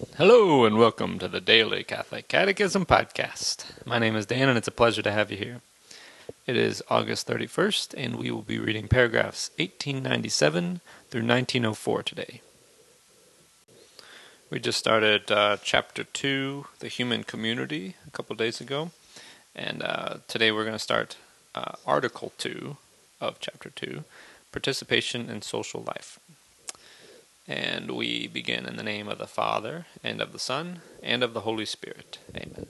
Hello, and welcome to the Daily Catholic Catechism Podcast. My name is Dan, and it's a pleasure to have you here. It is August 31st, and we will be reading paragraphs 1897 through 1904 today. We just started uh, Chapter 2, The Human Community, a couple days ago, and uh, today we're going to start uh, Article 2 of Chapter 2, Participation in Social Life. And we begin in the name of the Father, and of the Son, and of the Holy Spirit. Amen.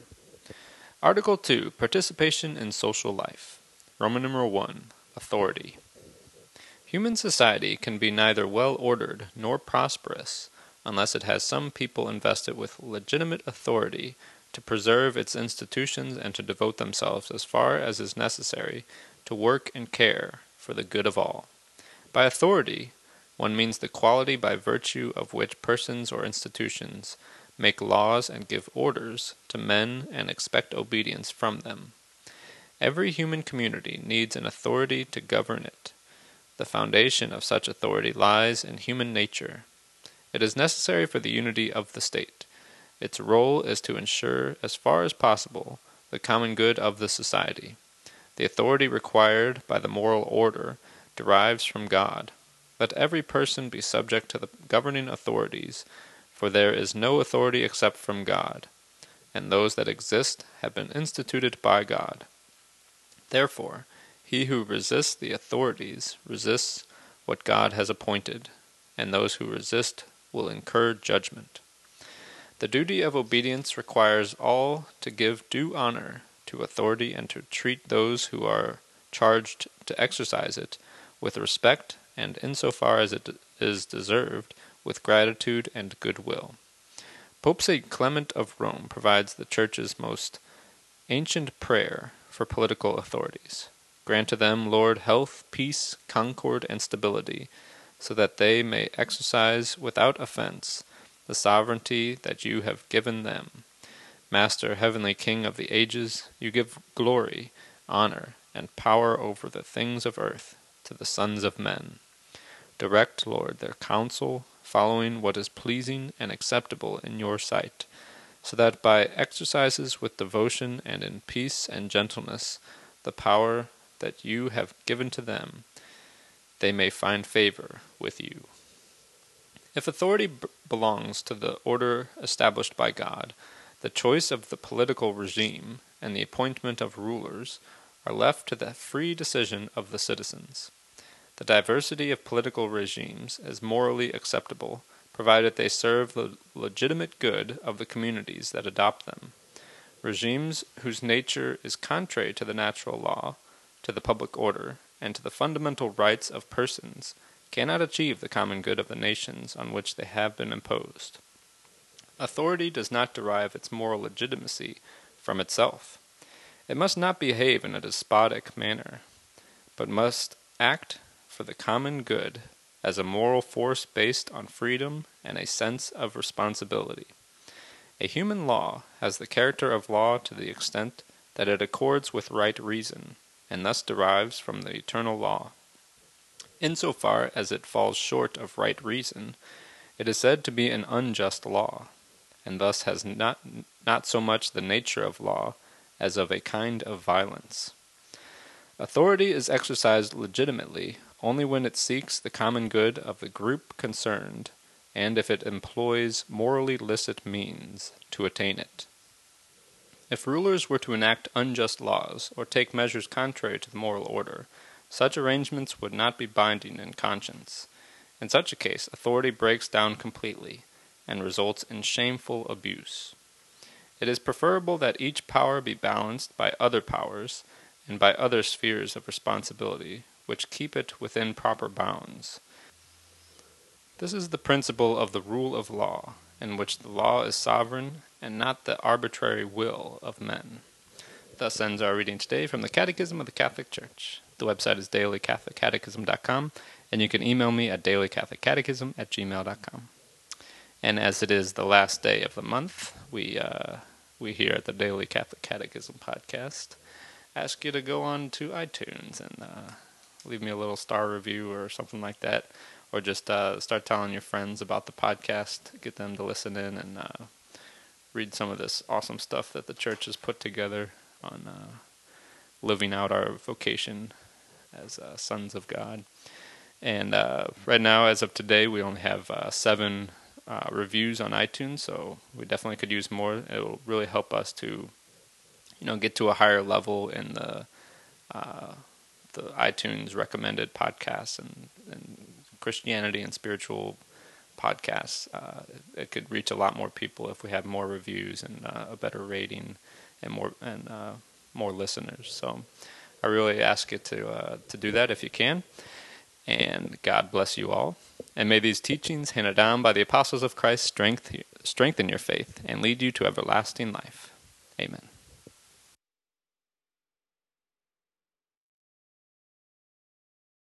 Article 2 Participation in Social Life. Roman number 1 Authority. Human society can be neither well ordered nor prosperous unless it has some people invested with legitimate authority to preserve its institutions and to devote themselves as far as is necessary to work and care for the good of all. By authority, one means the quality by virtue of which persons or institutions make laws and give orders to men and expect obedience from them. Every human community needs an authority to govern it. The foundation of such authority lies in human nature. It is necessary for the unity of the state. Its role is to ensure, as far as possible, the common good of the society. The authority required by the moral order derives from God. Let every person be subject to the governing authorities, for there is no authority except from God, and those that exist have been instituted by God. Therefore, he who resists the authorities resists what God has appointed, and those who resist will incur judgment. The duty of obedience requires all to give due honor to authority and to treat those who are charged to exercise it with respect and insofar as it is deserved, with gratitude and goodwill. Pope St. Clement of Rome provides the Church's most ancient prayer for political authorities. Grant to them, Lord, health, peace, concord, and stability, so that they may exercise without offense the sovereignty that you have given them. Master, heavenly King of the ages, you give glory, honor, and power over the things of earth to the sons of men. Direct, Lord, their counsel, following what is pleasing and acceptable in your sight, so that by exercises with devotion and in peace and gentleness, the power that you have given to them, they may find favor with you. If authority b- belongs to the order established by God, the choice of the political regime and the appointment of rulers are left to the free decision of the citizens. The diversity of political regimes is morally acceptable, provided they serve the legitimate good of the communities that adopt them. Regimes whose nature is contrary to the natural law, to the public order, and to the fundamental rights of persons cannot achieve the common good of the nations on which they have been imposed. Authority does not derive its moral legitimacy from itself. It must not behave in a despotic manner, but must act for the common good as a moral force based on freedom and a sense of responsibility. A human law has the character of law to the extent that it accords with right reason, and thus derives from the eternal law. Insofar as it falls short of right reason, it is said to be an unjust law, and thus has not, not so much the nature of law as of a kind of violence. Authority is exercised legitimately only when it seeks the common good of the group concerned, and if it employs morally licit means to attain it. If rulers were to enact unjust laws, or take measures contrary to the moral order, such arrangements would not be binding in conscience. In such a case, authority breaks down completely, and results in shameful abuse. It is preferable that each power be balanced by other powers, and by other spheres of responsibility, which keep it within proper bounds. This is the principle of the rule of law, in which the law is sovereign and not the arbitrary will of men. Thus ends our reading today from the Catechism of the Catholic Church. The website is dailycatholiccatechism.com, and you can email me at dailycatholiccatechism at gmail.com. And as it is the last day of the month, we, uh, we here at the Daily Catholic Catechism podcast ask you to go on to iTunes and uh, leave me a little star review or something like that, or just uh, start telling your friends about the podcast. Get them to listen in and uh, read some of this awesome stuff that the church has put together on uh, living out our vocation as uh, sons of God. And uh, right now, as of today, we only have uh, seven reviews on iTunes, so we definitely could use more. It will really help us to, you know, get to a higher level in the the iTunes recommended podcasts and, and Christianity and spiritual podcasts. Uh, it could reach a lot more people if we have more reviews and uh, a better rating and more and uh, more listeners. So I really ask you to uh, to do that if you can. And God bless you all. And may these teachings handed down by the apostles of Christ strength, strengthen your faith and lead you to everlasting life. Amen.